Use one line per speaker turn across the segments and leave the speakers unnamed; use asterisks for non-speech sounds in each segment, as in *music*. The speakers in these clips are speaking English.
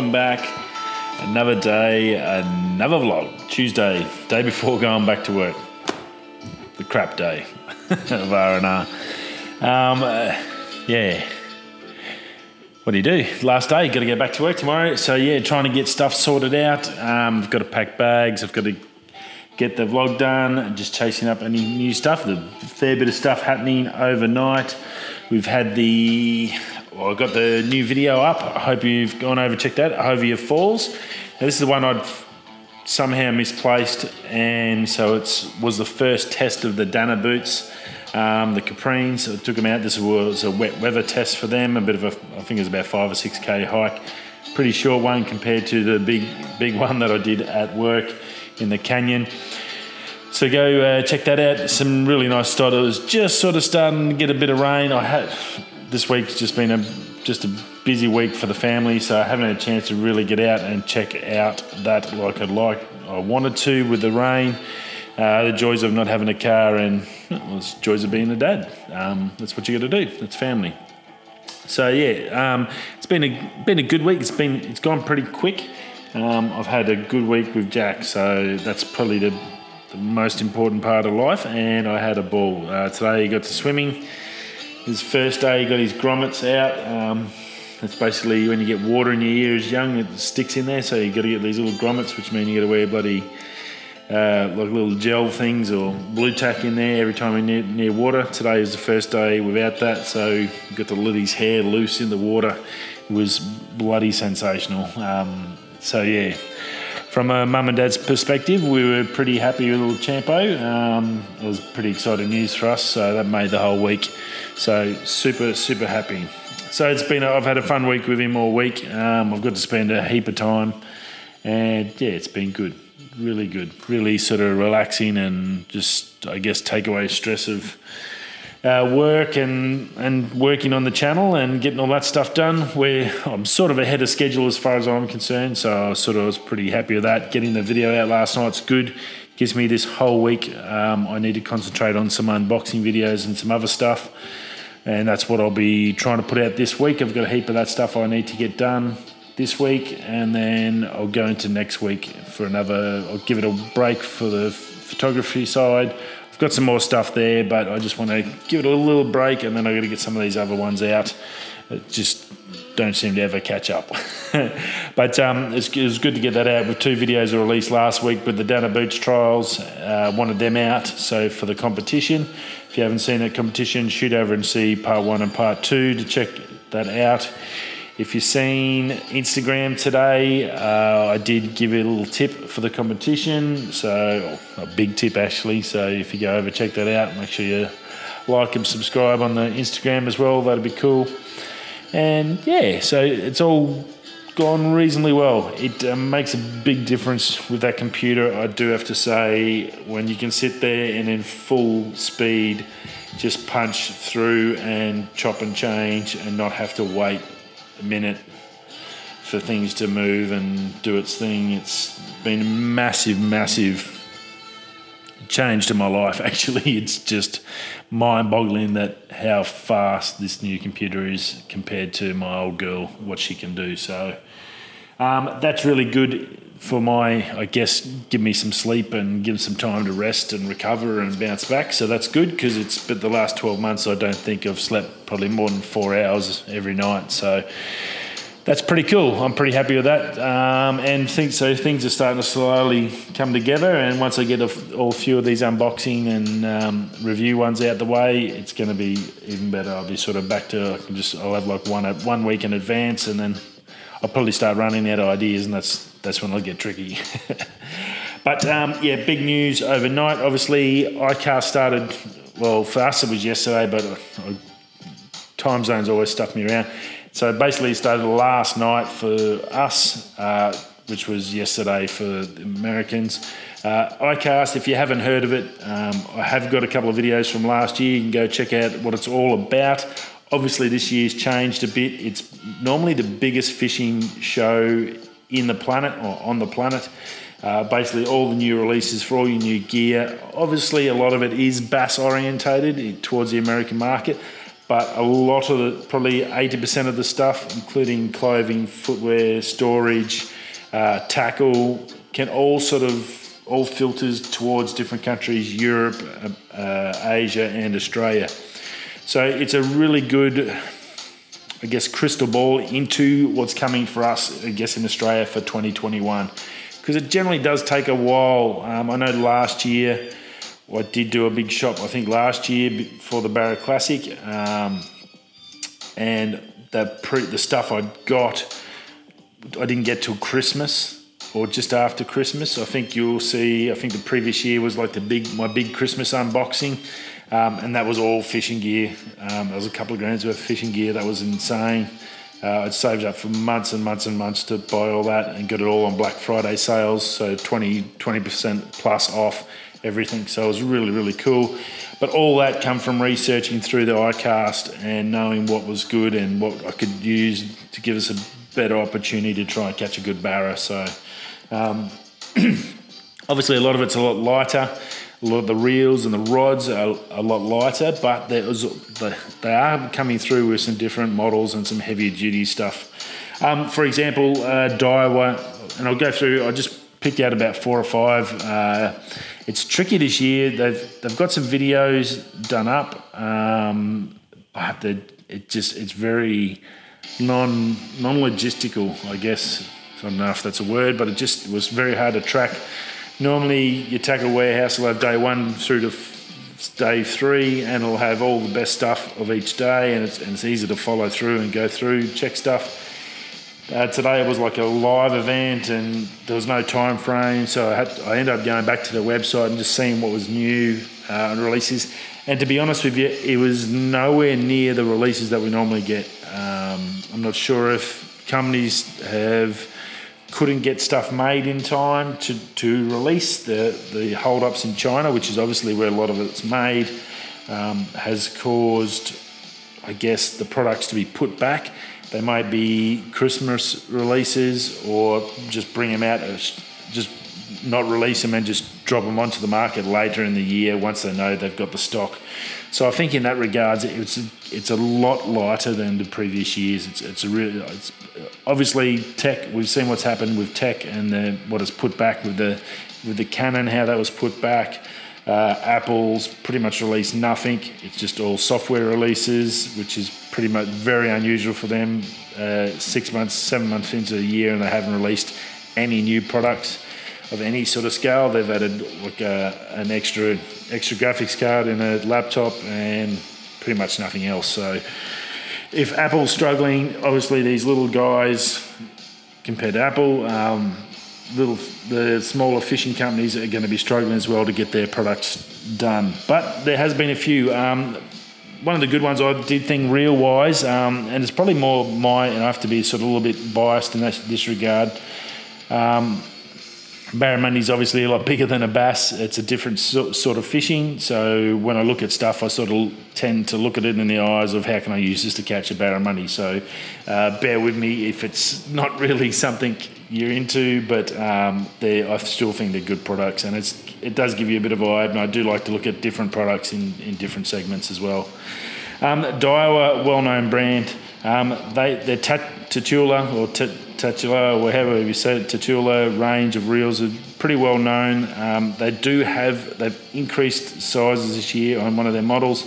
welcome back. Another day, another vlog. Tuesday, day before going back to work. The crap day *laughs* of R&R. Um, uh, yeah. What do you do? Last day, got to get back to work tomorrow. So yeah, trying to get stuff sorted out. Um, I've got to pack bags. I've got to get the vlog done. Just chasing up any new stuff. A fair bit of stuff happening overnight. We've had the well, I got the new video up. I hope you've gone over checked that. Hovea Falls. Now, this is the one I'd somehow misplaced, and so it was the first test of the Danner boots, um, the Caprines. I took them out. This was a wet weather test for them. A bit of a, I think it was about five or six k hike. Pretty short one compared to the big big one that I did at work in the canyon. So go uh, check that out. Some really nice stuff. It was just sort of starting to get a bit of rain. I had this week's just been a just a busy week for the family, so I haven't had a chance to really get out and check out that like I'd like. I wanted to with the rain. Uh, the joys of not having a car and well, joys of being a dad. Um, that's what you got to do. That's family. So yeah, um, it's been a been a good week. It's been it's gone pretty quick. Um, I've had a good week with Jack, so that's probably the, the most important part of life. And I had a ball uh, today. Got to swimming. His first day, he got his grommets out. Um, it's basically when you get water in your ear as young, it sticks in there. So you got to get these little grommets, which mean you got to wear bloody uh, like little gel things or blue tack in there every time you're near, near water. Today is the first day without that, so got to let his hair loose in the water. It was bloody sensational. Um, so yeah, from a mum and dad's perspective, we were pretty happy with little Champo. Um, it was pretty exciting news for us, so that made the whole week. So super, super happy. So it's been, I've had a fun week with him all week. Um, I've got to spend a heap of time, and yeah, it's been good, really good, really sort of relaxing and just, I guess, take away stress of uh, work and and working on the channel and getting all that stuff done. Where I'm sort of ahead of schedule as far as I'm concerned, so I sort of was pretty happy with that. Getting the video out last night's good. Gives me this whole week. Um, I need to concentrate on some unboxing videos and some other stuff, and that's what I'll be trying to put out this week. I've got a heap of that stuff I need to get done this week, and then I'll go into next week for another. I'll give it a break for the photography side I've got some more stuff there, but I just want to give it a little break, and then I got to get some of these other ones out. It just don't seem to ever catch up. *laughs* but um, it's, it was good to get that out with two videos released last week with the Danner Boots trials. Uh, wanted them out, so for the competition. If you haven't seen that competition, shoot over and see part one and part two to check that out. If you've seen Instagram today, uh, I did give it a little tip for the competition. So, a big tip actually. So, if you go over, check that out. Make sure you like and subscribe on the Instagram as well. That'd be cool. And yeah, so it's all gone reasonably well. It um, makes a big difference with that computer, I do have to say, when you can sit there and in full speed just punch through and chop and change and not have to wait a minute for things to move and do its thing. It's been a massive, massive change to my life. *laughs* Actually, it's just mind-boggling that how fast this new computer is compared to my old girl. What she can do. So um, that's really good for my, I guess, give me some sleep and give some time to rest and recover and bounce back. So that's good because it's but the last 12 months I don't think I've slept probably more than four hours every night. So that's pretty cool. I'm pretty happy with that. Um, and think so things are starting to slowly come together. And once I get a, all few of these unboxing and um, review ones out the way, it's going to be even better. I'll be sort of back to I can just I'll have like one one week in advance, and then I'll probably start running out of ideas, and that's that's when it'll get tricky. *laughs* but um, yeah, big news overnight. Obviously, iCast started. Well, for us it was yesterday, but uh, time zones always stuck me around. So basically, it started last night for us, uh, which was yesterday for Americans. Uh, iCast, if you haven't heard of it, um, I have got a couple of videos from last year. You can go check out what it's all about. Obviously, this year's changed a bit. It's normally the biggest fishing show in the planet or on the planet. Uh, basically, all the new releases for all your new gear. Obviously, a lot of it is bass orientated towards the American market, but a lot of the, probably 80% of the stuff, including clothing, footwear, storage, uh, tackle, can all sort of all filters towards different countries, Europe, uh, uh, Asia, and Australia. So it's a really good, I guess, crystal ball into what's coming for us, I guess, in Australia for 2021. Because it generally does take a while. Um, I know last year, I did do a big shop, I think last year for the Barra Classic. Um, and the, pre- the stuff I got, I didn't get till Christmas or just after Christmas. I think you'll see. I think the previous year was like the big my big Christmas unboxing, um, and that was all fishing gear. Um, there was a couple of grams worth of fishing gear. That was insane. Uh, I'd saved up for months and months and months to buy all that and got it all on Black Friday sales, so 20 percent plus off everything. So it was really really cool. But all that come from researching through the iCast and knowing what was good and what I could use to give us a better opportunity to try and catch a good barra. So um, *clears throat* obviously, a lot of it's a lot lighter. A lot of the reels and the rods are a lot lighter, but there was, they are coming through with some different models and some heavier duty stuff. Um, for example, uh, Daiwa, and I'll go through. I just picked out about four or five. Uh, it's tricky this year. They've they've got some videos done up. Um, it just it's very non non logistical, I guess I don't know if that's a word, but it just was very hard to track. Normally, your tackle warehouse will have day one through to day three, and it'll have all the best stuff of each day, and it's, and it's easy to follow through and go through, check stuff. Uh, today it was like a live event, and there was no time frame, so I, had, I ended up going back to the website and just seeing what was new uh, and releases. And to be honest with you, it was nowhere near the releases that we normally get. Um, I'm not sure if companies have couldn't get stuff made in time to, to release. The, the hold-ups in China, which is obviously where a lot of it's made, um, has caused, I guess, the products to be put back. They might be Christmas releases or just bring them out, just not release them and just drop them onto the market later in the year once they know they've got the stock. So I think in that regards, it's a, it's a lot lighter than the previous years. It's it's a really it's obviously tech. We've seen what's happened with tech and the, what is put back with the with the Canon, how that was put back. Uh, Apple's pretty much released nothing. It's just all software releases, which is pretty much very unusual for them. Uh, six months, seven months into the year, and they haven't released any new products of any sort of scale. They've added like uh, an extra extra graphics card in a laptop and pretty much nothing else. So if Apple's struggling, obviously these little guys compared to Apple, um, little the smaller fishing companies are going to be struggling as well to get their products done. But there has been a few. Um, one of the good ones I did think real wise, um, and it's probably more my, and I have to be sort of a little bit biased in this regard. Um, Barramundi is obviously a lot bigger than a bass. It's a different so, sort of fishing. So when I look at stuff, I sort of tend to look at it in the eyes of how can I use this to catch a barramundi. So uh, bear with me if it's not really *laughs* something you're into, but um, I still think they're good products, and it's it does give you a bit of a vibe. And I do like to look at different products in, in different segments as well. Um, Daiwa, well-known brand. Um, they they're Tatula or Tatula whatever you say Tatula range of reels are pretty well known. Um, they do have they've increased sizes this year on one of their models,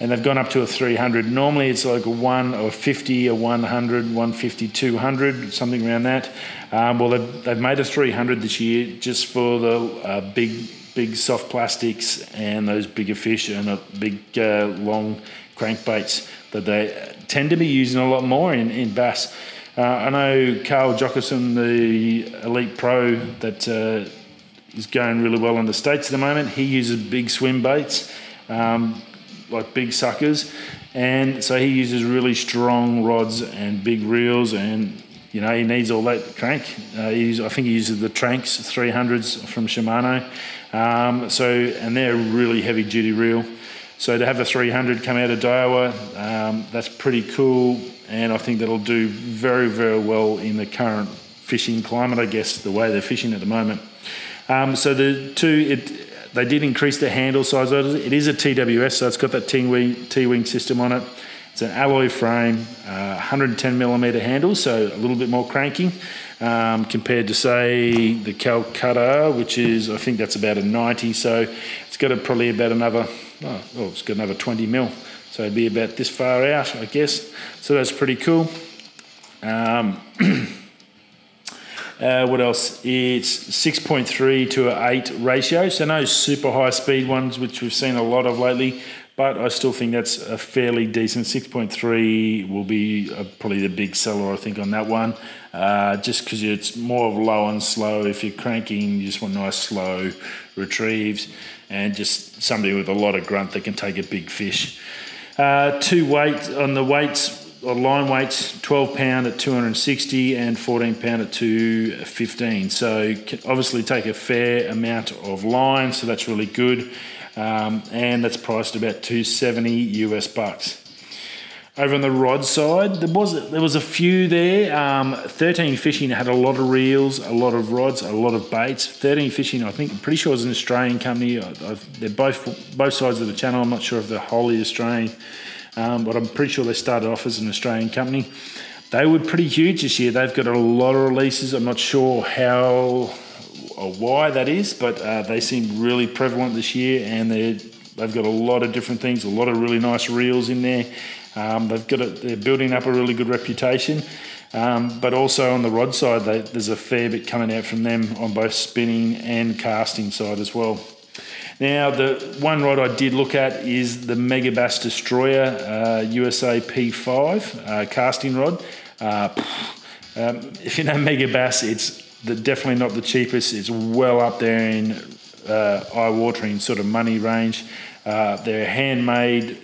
and they've gone up to a 300. Normally it's like a one or 50, a 100, 150, 200, something around that. Um, well, they've, they've made a 300 this year just for the uh, big big soft plastics and those bigger fish and a big uh, long crankbaits that they tend to be using a lot more in, in bass. Uh, I know Carl Jocumsen, the elite pro that uh, is going really well in the States at the moment, he uses big swim baits, um, like big suckers. And so he uses really strong rods and big reels, and you know he needs all that crank. Uh, I think he uses the Tranx 300s from Shimano. Um, so and they're really heavy duty reel. So to have a 300 come out of Daiwa, um, that's pretty cool, and I think that'll do very, very well in the current fishing climate. I guess the way they're fishing at the moment. Um, so the two, it, they did increase the handle size. It is a TWS, so it's got that T-wing, T-wing system on it. It's an alloy frame, uh, 110 millimeter handle, so a little bit more cranking um, compared to say the Calcutta, which is I think that's about a 90. So it's got a, probably about another, oh, oh, it's got another 20 mil. So it'd be about this far out, I guess. So that's pretty cool. Um, *clears throat* uh, what else? It's 6.3 to 8 ratio. So no super high speed ones, which we've seen a lot of lately but I still think that's a fairly decent 6.3 will be uh, probably the big seller I think on that one uh, just because it's more of low and slow if you're cranking you just want nice slow retrieves and just somebody with a lot of grunt that can take a big fish uh, two weight on the weights or line weights 12 pound at 260 and 14 pound at 215 so obviously take a fair amount of line so that's really good um, and that's priced about 270 US bucks. Over on the rod side, there was there was a few there. Um, 13 Fishing had a lot of reels, a lot of rods, a lot of baits. 13 Fishing, I think, I'm pretty sure is an Australian company. I, they're both both sides of the channel. I'm not sure if they're wholly Australian, um, but I'm pretty sure they started off as an Australian company. They were pretty huge this year. They've got a lot of releases. I'm not sure how or why that is, but uh, they seem really prevalent this year, and they they've got a lot of different things, a lot of really nice reels in there. Um, they've got a, they're building up a really good reputation. Um, but also on the rod side, they, there's a fair bit coming out from them on both spinning and casting side as well. Now, the one rod I did look at is the Megabass Destroyer uh, USA P5 uh, casting rod. Uh, um, if you know Megabass, it's the, definitely not the cheapest. It's well up there in uh, eye-watering sort of money range. Uh, they're handmade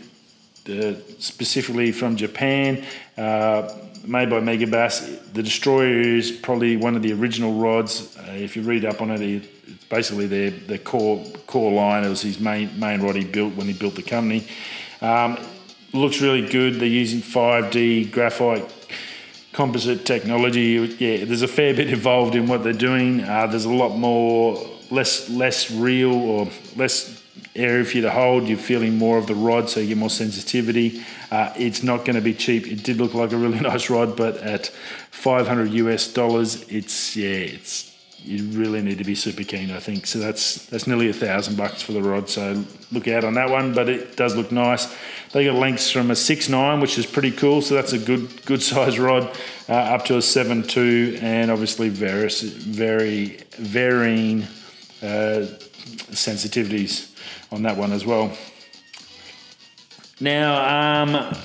specifically from Japan, uh, made by Megabass. The Destroyer is probably one of the original rods. Uh, if you read up on it, it's basically their, their core core line. It was his main main rod he built when he built the company. Um, looks really good. They're using 5D graphite composite technology. Yeah, there's a fair bit involved in what they're doing. Uh, there's a lot more, less less real or less area for you to hold. You're feeling more of the rod, so you get more sensitivity. Uh, it's not going to be cheap. It did look like a really *laughs* nice rod, but at 500 US dollars, it's yeah, it's you really need to be super keen, I think. So that's that's nearly a thousand bucks for the rod. So look out on that one, but it does look nice. They got lengths from a six nine, which is pretty cool. So that's a good good *laughs* size rod, uh, up to a seven two, and obviously various very varying uh, sensitivities on that one as well. Now, um,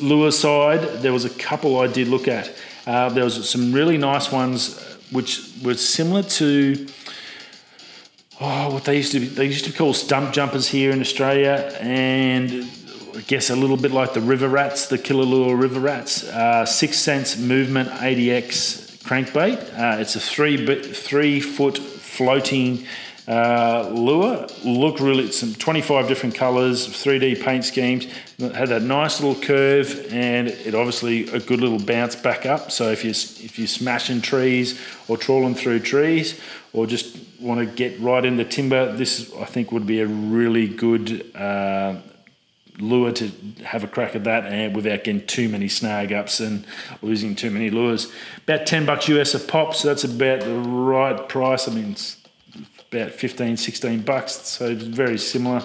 lure side, there was a couple I did look at. Uh, there was some really nice ones which were similar to oh, what they used to be, they used to call stump jumpers here in Australia, and I guess a little bit like the river rats, the Killalure river rats. Uh, Six Sense Movement 80x crankbait. Uh, it's a three three foot floating uh, lure. Look really, some 25 different colours, 3D paint schemes. Had that nice little curve, and it obviously a good little bounce back up. So if you if you're smashing trees or trawling through trees, or just want to get right into timber, this I think would be a really good. Uh, lure to have a crack at that and without getting too many snag ups and losing too many lures. About 10 bucks US a pop, so that's about the right price. I mean, about 15, 16 bucks. So very similar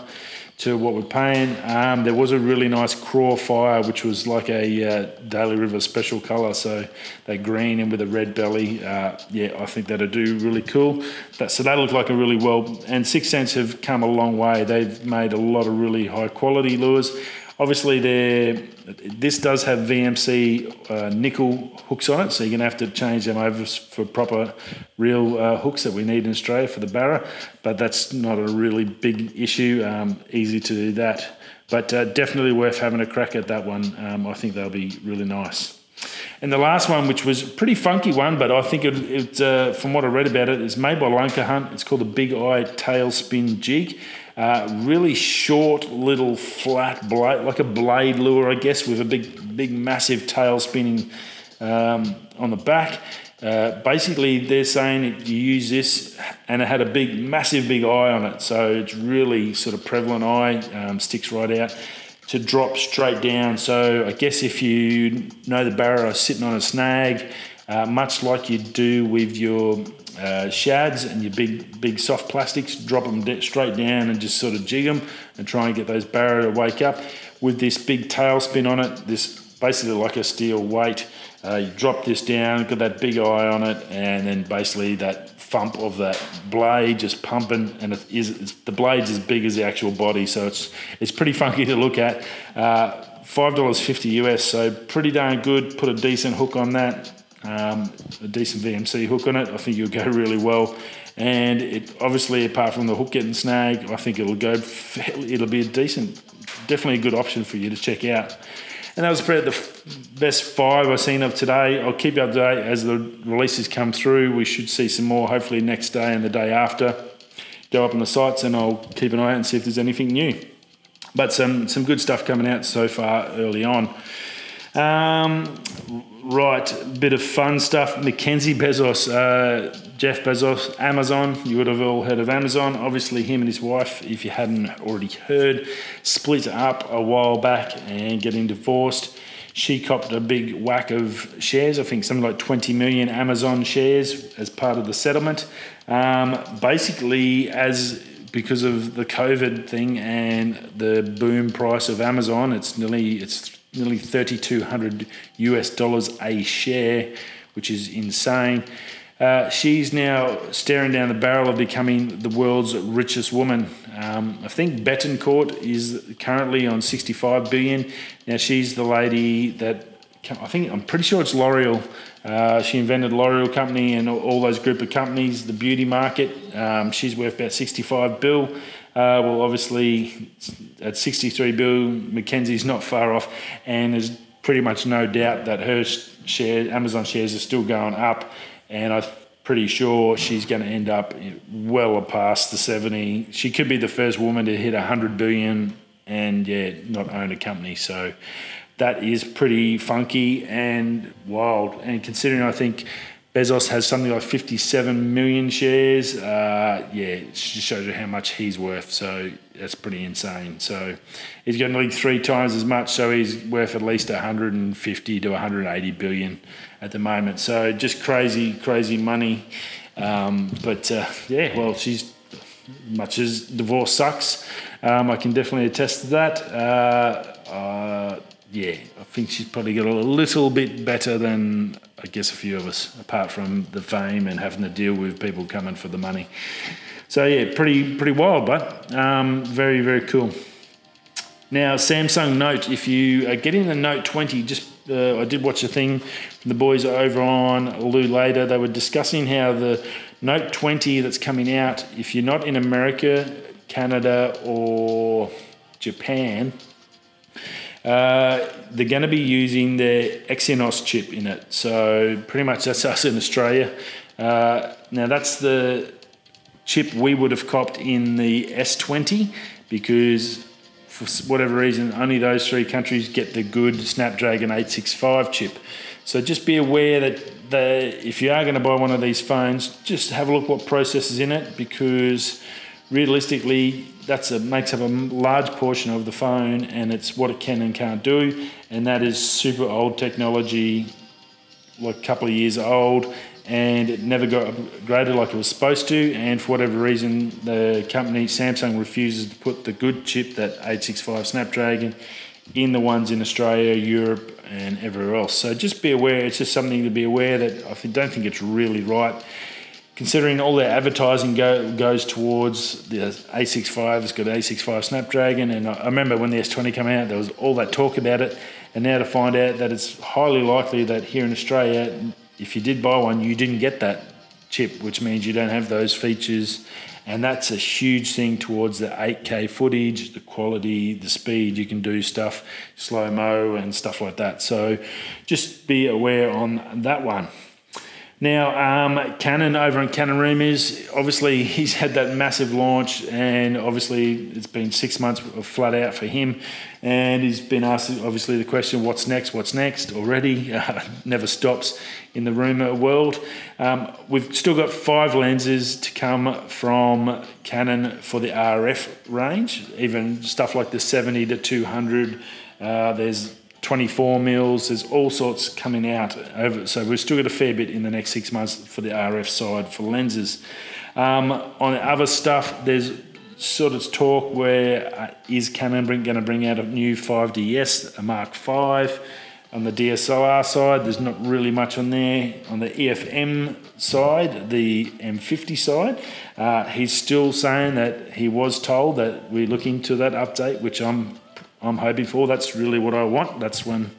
to what we're paying. Um, there was a really nice craw fire, which was like a uh, Daly River special colour. So they green and with a red belly. Uh, yeah, I think that'd do really cool. That, so they look like a really well. And Six Sense have come a long way. They've made a lot of really high quality lures. Obviously, there this does have VMC uh, nickel hooks on it, so you're going to have to change them over for proper real uh, hooks that we need in Australia for the barra. But that's not a really big issue. Um, easy to do that, but uh, definitely worth having a crack at that one. Um, I think they'll be really nice. And the last one, which was a pretty funky one, but I think it, it uh, from what I read about it, it, is made by Lunker Hunt. It's called the Big Eye Tail Spin Jig. Uh, really short little flat blade, like a blade lure, I guess, with a big, big, massive tail spinning um, on the back. Uh, basically, they're saying you use this, and it had a big, massive, big eye on it. So it's really sort of prevalent eye, um, sticks right out. to drop straight down. So I guess if you know the barra is sitting on a snag, uh, much like you do with your uh, shads and your big big soft plastics, drop them straight down and just sort of jig them and try and get those barra to wake up. With this big tail spin on it, this basically like a steel weight. Uh, you drop this down, got that big eye on it, and then basically that thump of that blade just pumping, and it is it's, the blade's as big as the actual body, so it's it's pretty *laughs* funky to look at. Uh, Five dollars fifty US, so pretty darn good. Put a decent hook on that, um, a decent VMC hook on it. I think you'll go *laughs* really well. And it obviously, apart from the hook getting snagged, I think it'll go. It'll be a decent, definitely a good option for you to check out. And that was probably the best five I've seen of today. I'll keep you up to date as the releases come through. We should see some more hopefully next day and the day after. Go up on the sites and I'll keep an eye out and see if there's anything new. But some, some good stuff coming out so far early on. Um, right, bit of fun stuff. Mackenzie Bezos, uh, Jeff Bezos, Amazon. You would have all heard of Amazon. Obviously, him and his wife, if you hadn't already heard, split up a while back and getting divorced. She copped a big whack of shares, I think something like 20 million Amazon shares as part of the settlement. Um, basically, as because of the COVID thing and the boom price of Amazon, it's nearly it's nearly 3,200 US dollars a share, which is insane. Uh, she's now staring down the barrel of becoming the world's richest woman. Um, I think Bettencourt is currently on 65 billion. Now she's the lady that I think I'm pretty sure it's L'Oreal. Uh, she invented L'Oreal company and all those group of companies, the beauty market. Um, she's worth about 65 bill. Uh, well, obviously at 63 bill, Mackenzie's not far off, and there's pretty much no doubt that her share, Amazon shares, are still going up and I'm pretty sure she's going to end up well past the 70. She could be the first woman to hit 100 billion and yeah, not own a company. So that is pretty funky and wild. And considering I think Bezos has something like 57 million shares, uh, yeah, it just shows you how much he's worth. So that's pretty insane. So he's got nearly three times as much. So he's worth at least 150 to 180 billion at the moment. So just crazy, crazy money. Um, but uh, yeah, well, she's much as divorce sucks. Um, I can definitely attest to that. Uh, uh, yeah, I think she's probably got a little bit better than I guess a few of us, apart from the fame and having to deal with people coming for the money. So yeah, pretty pretty wild, but um, very very cool. Now Samsung Note, if you are getting the Note 20, just uh, I did watch a thing the boys are over on Lew Later. They were discussing how the Note 20 that's coming out, if you're not in America, Canada, or Japan, uh, they're going to be using the Exynos chip in it. So pretty much that's us in Australia. Uh, now that's the chip we would have copped in the S20 because for whatever reason, only those three countries get the good Snapdragon 865 chip. So just be aware that the, if you are going to buy one of these phones, just have a look what processors in it because realistically, that's a makes up a large portion of the phone, and it's what it can and can't do, and that is super old technology, like a couple of years old, and it never got upgraded like it was supposed to. And for whatever reason, the company Samsung refuses to put the good chip, that 865 Snapdragon, in the ones in Australia, Europe, and everywhere else. So just be aware. It's just something to be aware that I don't think it's really right. Considering all their advertising go, goes towards the 865, it's got 865 Snapdragon, and I remember when the S20 came out, there was all that talk about it, and now to find out that it's highly likely that here in Australia if you did buy one, you didn't get that chip, which means you don't have those features. And that's a huge thing towards the 8K footage, the quality, the speed. You can do stuff, slow mo, and stuff like that. So just be aware on that one. Now, um, Canon over on Canon Rumors, obviously *laughs* he's had that massive launch, and obviously it's been six months of flat out for him. And he's been asked, obviously, the question, what's next? What's next? Already, *laughs* uh, never stops in the rumor world. Um, we've still got five lenses to come from Canon for the RF range, even stuff like the 70 to 200. Uh, there's 24 mils. There's all sorts coming out over. So we've still got a fair bit in the next six months for the RF side for lenses. Um, on other stuff, there's sort of talk where uh, is Canon going to bring out a new 5DS, a Mark V. On the DSLR side, there's not really much on there. On the EFM side, the M50 side, uh, he's still saying that he was told that we're looking to that update, which I'm I'm hoping for. That's really what I want. That's when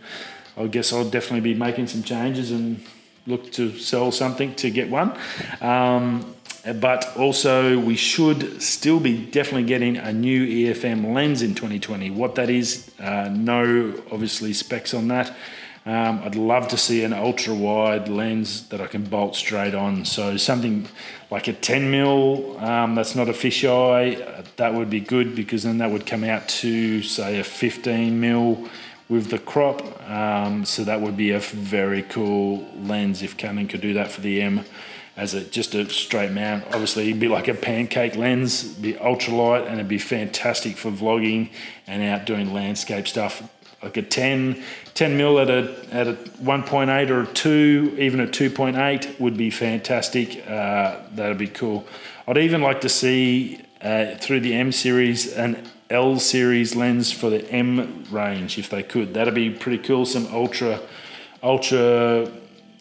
I guess I'll definitely be making some changes and look to sell something to get one. Um, but also, we should still be definitely getting a new EFM lens in 2020. What that is, uh, no obviously specs on that. Um, I'd love to see an ultra wide lens that I can bolt straight on. So something like a 10 mil um, that's not a fisheye, that would be good because then that would come out to say a 15 mil with the crop. Um, so that would be a very cool lens if Canon could do that for the M as a just a straight mount. Obviously, it'd be like a pancake lens, be ultralight, and it'd be fantastic for vlogging and out doing landscape stuff like a 10, 10 mil at a, at a 1.8 or a 2, even a 2.8 would be fantastic. Uh, that'd be cool. I'd even like to see uh, through the M series an L series lens for the M range if they could. That'd be pretty cool. Some ultra, ultra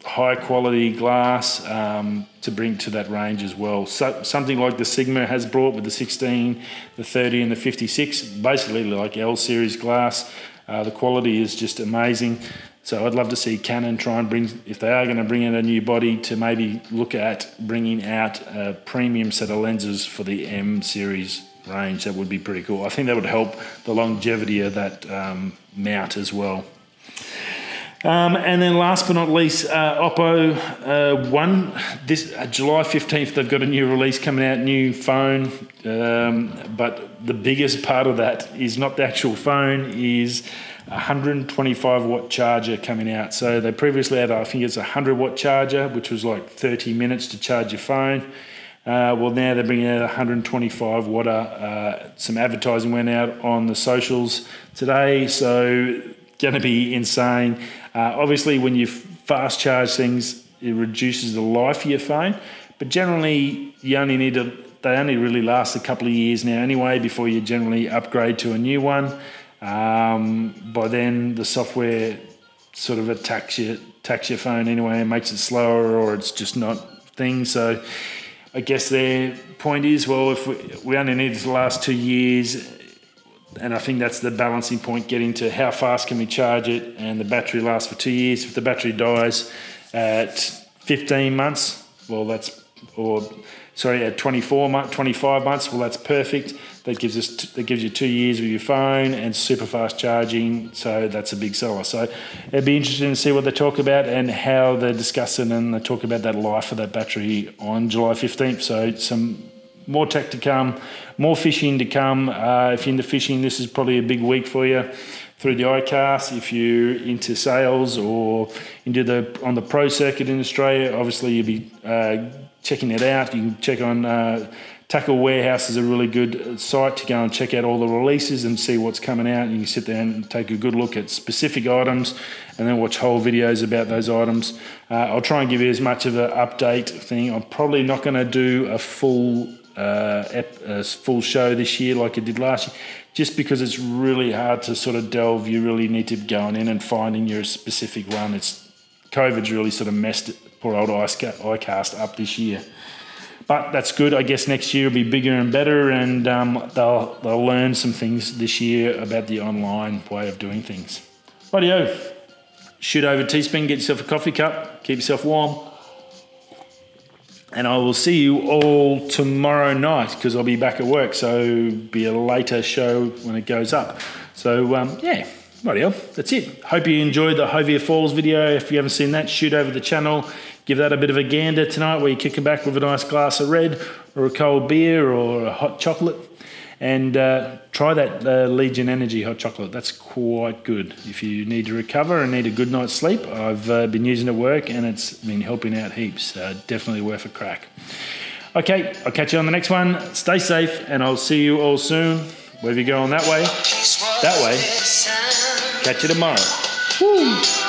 high quality glass um, to bring to that range as well. So, something like the Sigma has brought with the 16, the 30, and the 56, basically like L series glass. Uh, the quality is just amazing. So I'd love to see Canon try and bring, if they are going to bring in a new body, to maybe look at bringing out a premium set of lenses for the M series range. That would be pretty cool. I think that would help the longevity of that um, mount as well. Um, and then last but not least, uh, Oppo uh, One. This uh, July fifteenth, they've got a new release coming out, new phone. Um, but the biggest part of that is not the actual phone, is a 125 watt charger coming out. So they previously had, I think it's a 100 watt charger, which was like 30 minutes to charge your phone. Uh, well, now they're bringing out 125 watt. Uh, some advertising went out on the socials today, so going to be insane. Uh, obviously, when you fast charge things, it reduces the life of your phone. But generally, you only need to. They only really last a couple of years now, anyway, before you generally upgrade to a new one. Um, by then, the software sort of attacks your attacks your phone anyway and makes it slower, or it's just not things. So, I guess their point is, well, if we, we only need it to last two years, and I think that's the balancing point getting to how fast can we charge it and the battery lasts for two years. If the battery dies at 15 months, well, that's, or sorry, at 24 months, 25 months, well, that's perfect. That gives us, that gives you two years with your phone and super fast charging. So that's a big seller. So it'd be interesting to see what they talk about and how they're discussing and they talk about that life of that battery on July 15th. So some more tech to come, more fishing to come. Uh, if you're into fishing, this is probably a big week for you through the ICAST. If you're into sales or into the on the pro circuit in Australia, obviously you'll be uh, checking it out. You can check on uh, Tackle Warehouse is a really good site to go and check out all the releases and see what's coming out. You can sit there and take a good look at specific items and then watch whole videos about those items. Uh, I'll try and give you as much of an update thing. I'm probably not going to do a full uh, ep- a full show this year like it did last year, just because it's really hard to sort of delve. You really need to be going in and finding your specific one. It's COVID's really sort of messed poor old iCast up this year. But that's good. I guess next year will be bigger and better, and um, they'll they'll learn some things this year about the online way of doing things. Radio, shoot over Teespring, get yourself a coffee cup, keep yourself warm and I will see you all tomorrow night because I'll be back at work. So be a later show when it goes up. So um, yeah, radio. That's it. Hope you enjoyed the Hovea Falls video. If you haven't seen that, shoot over the channel. give that a bit of a gander tonight where you kick it back with a nice glass of red or a cold beer or a hot chocolate and uh, try that uh, Legion Energy hot chocolate. That's quite good if you need to recover and need a good night's sleep. I've uh, been using it at work and it's been helping out heaps. Uh, definitely worth a crack. Okay, I'll catch you on the next one. Stay safe, and I'll see you all soon. Wherever you're going that way, that way. Catch you tomorrow. Woo.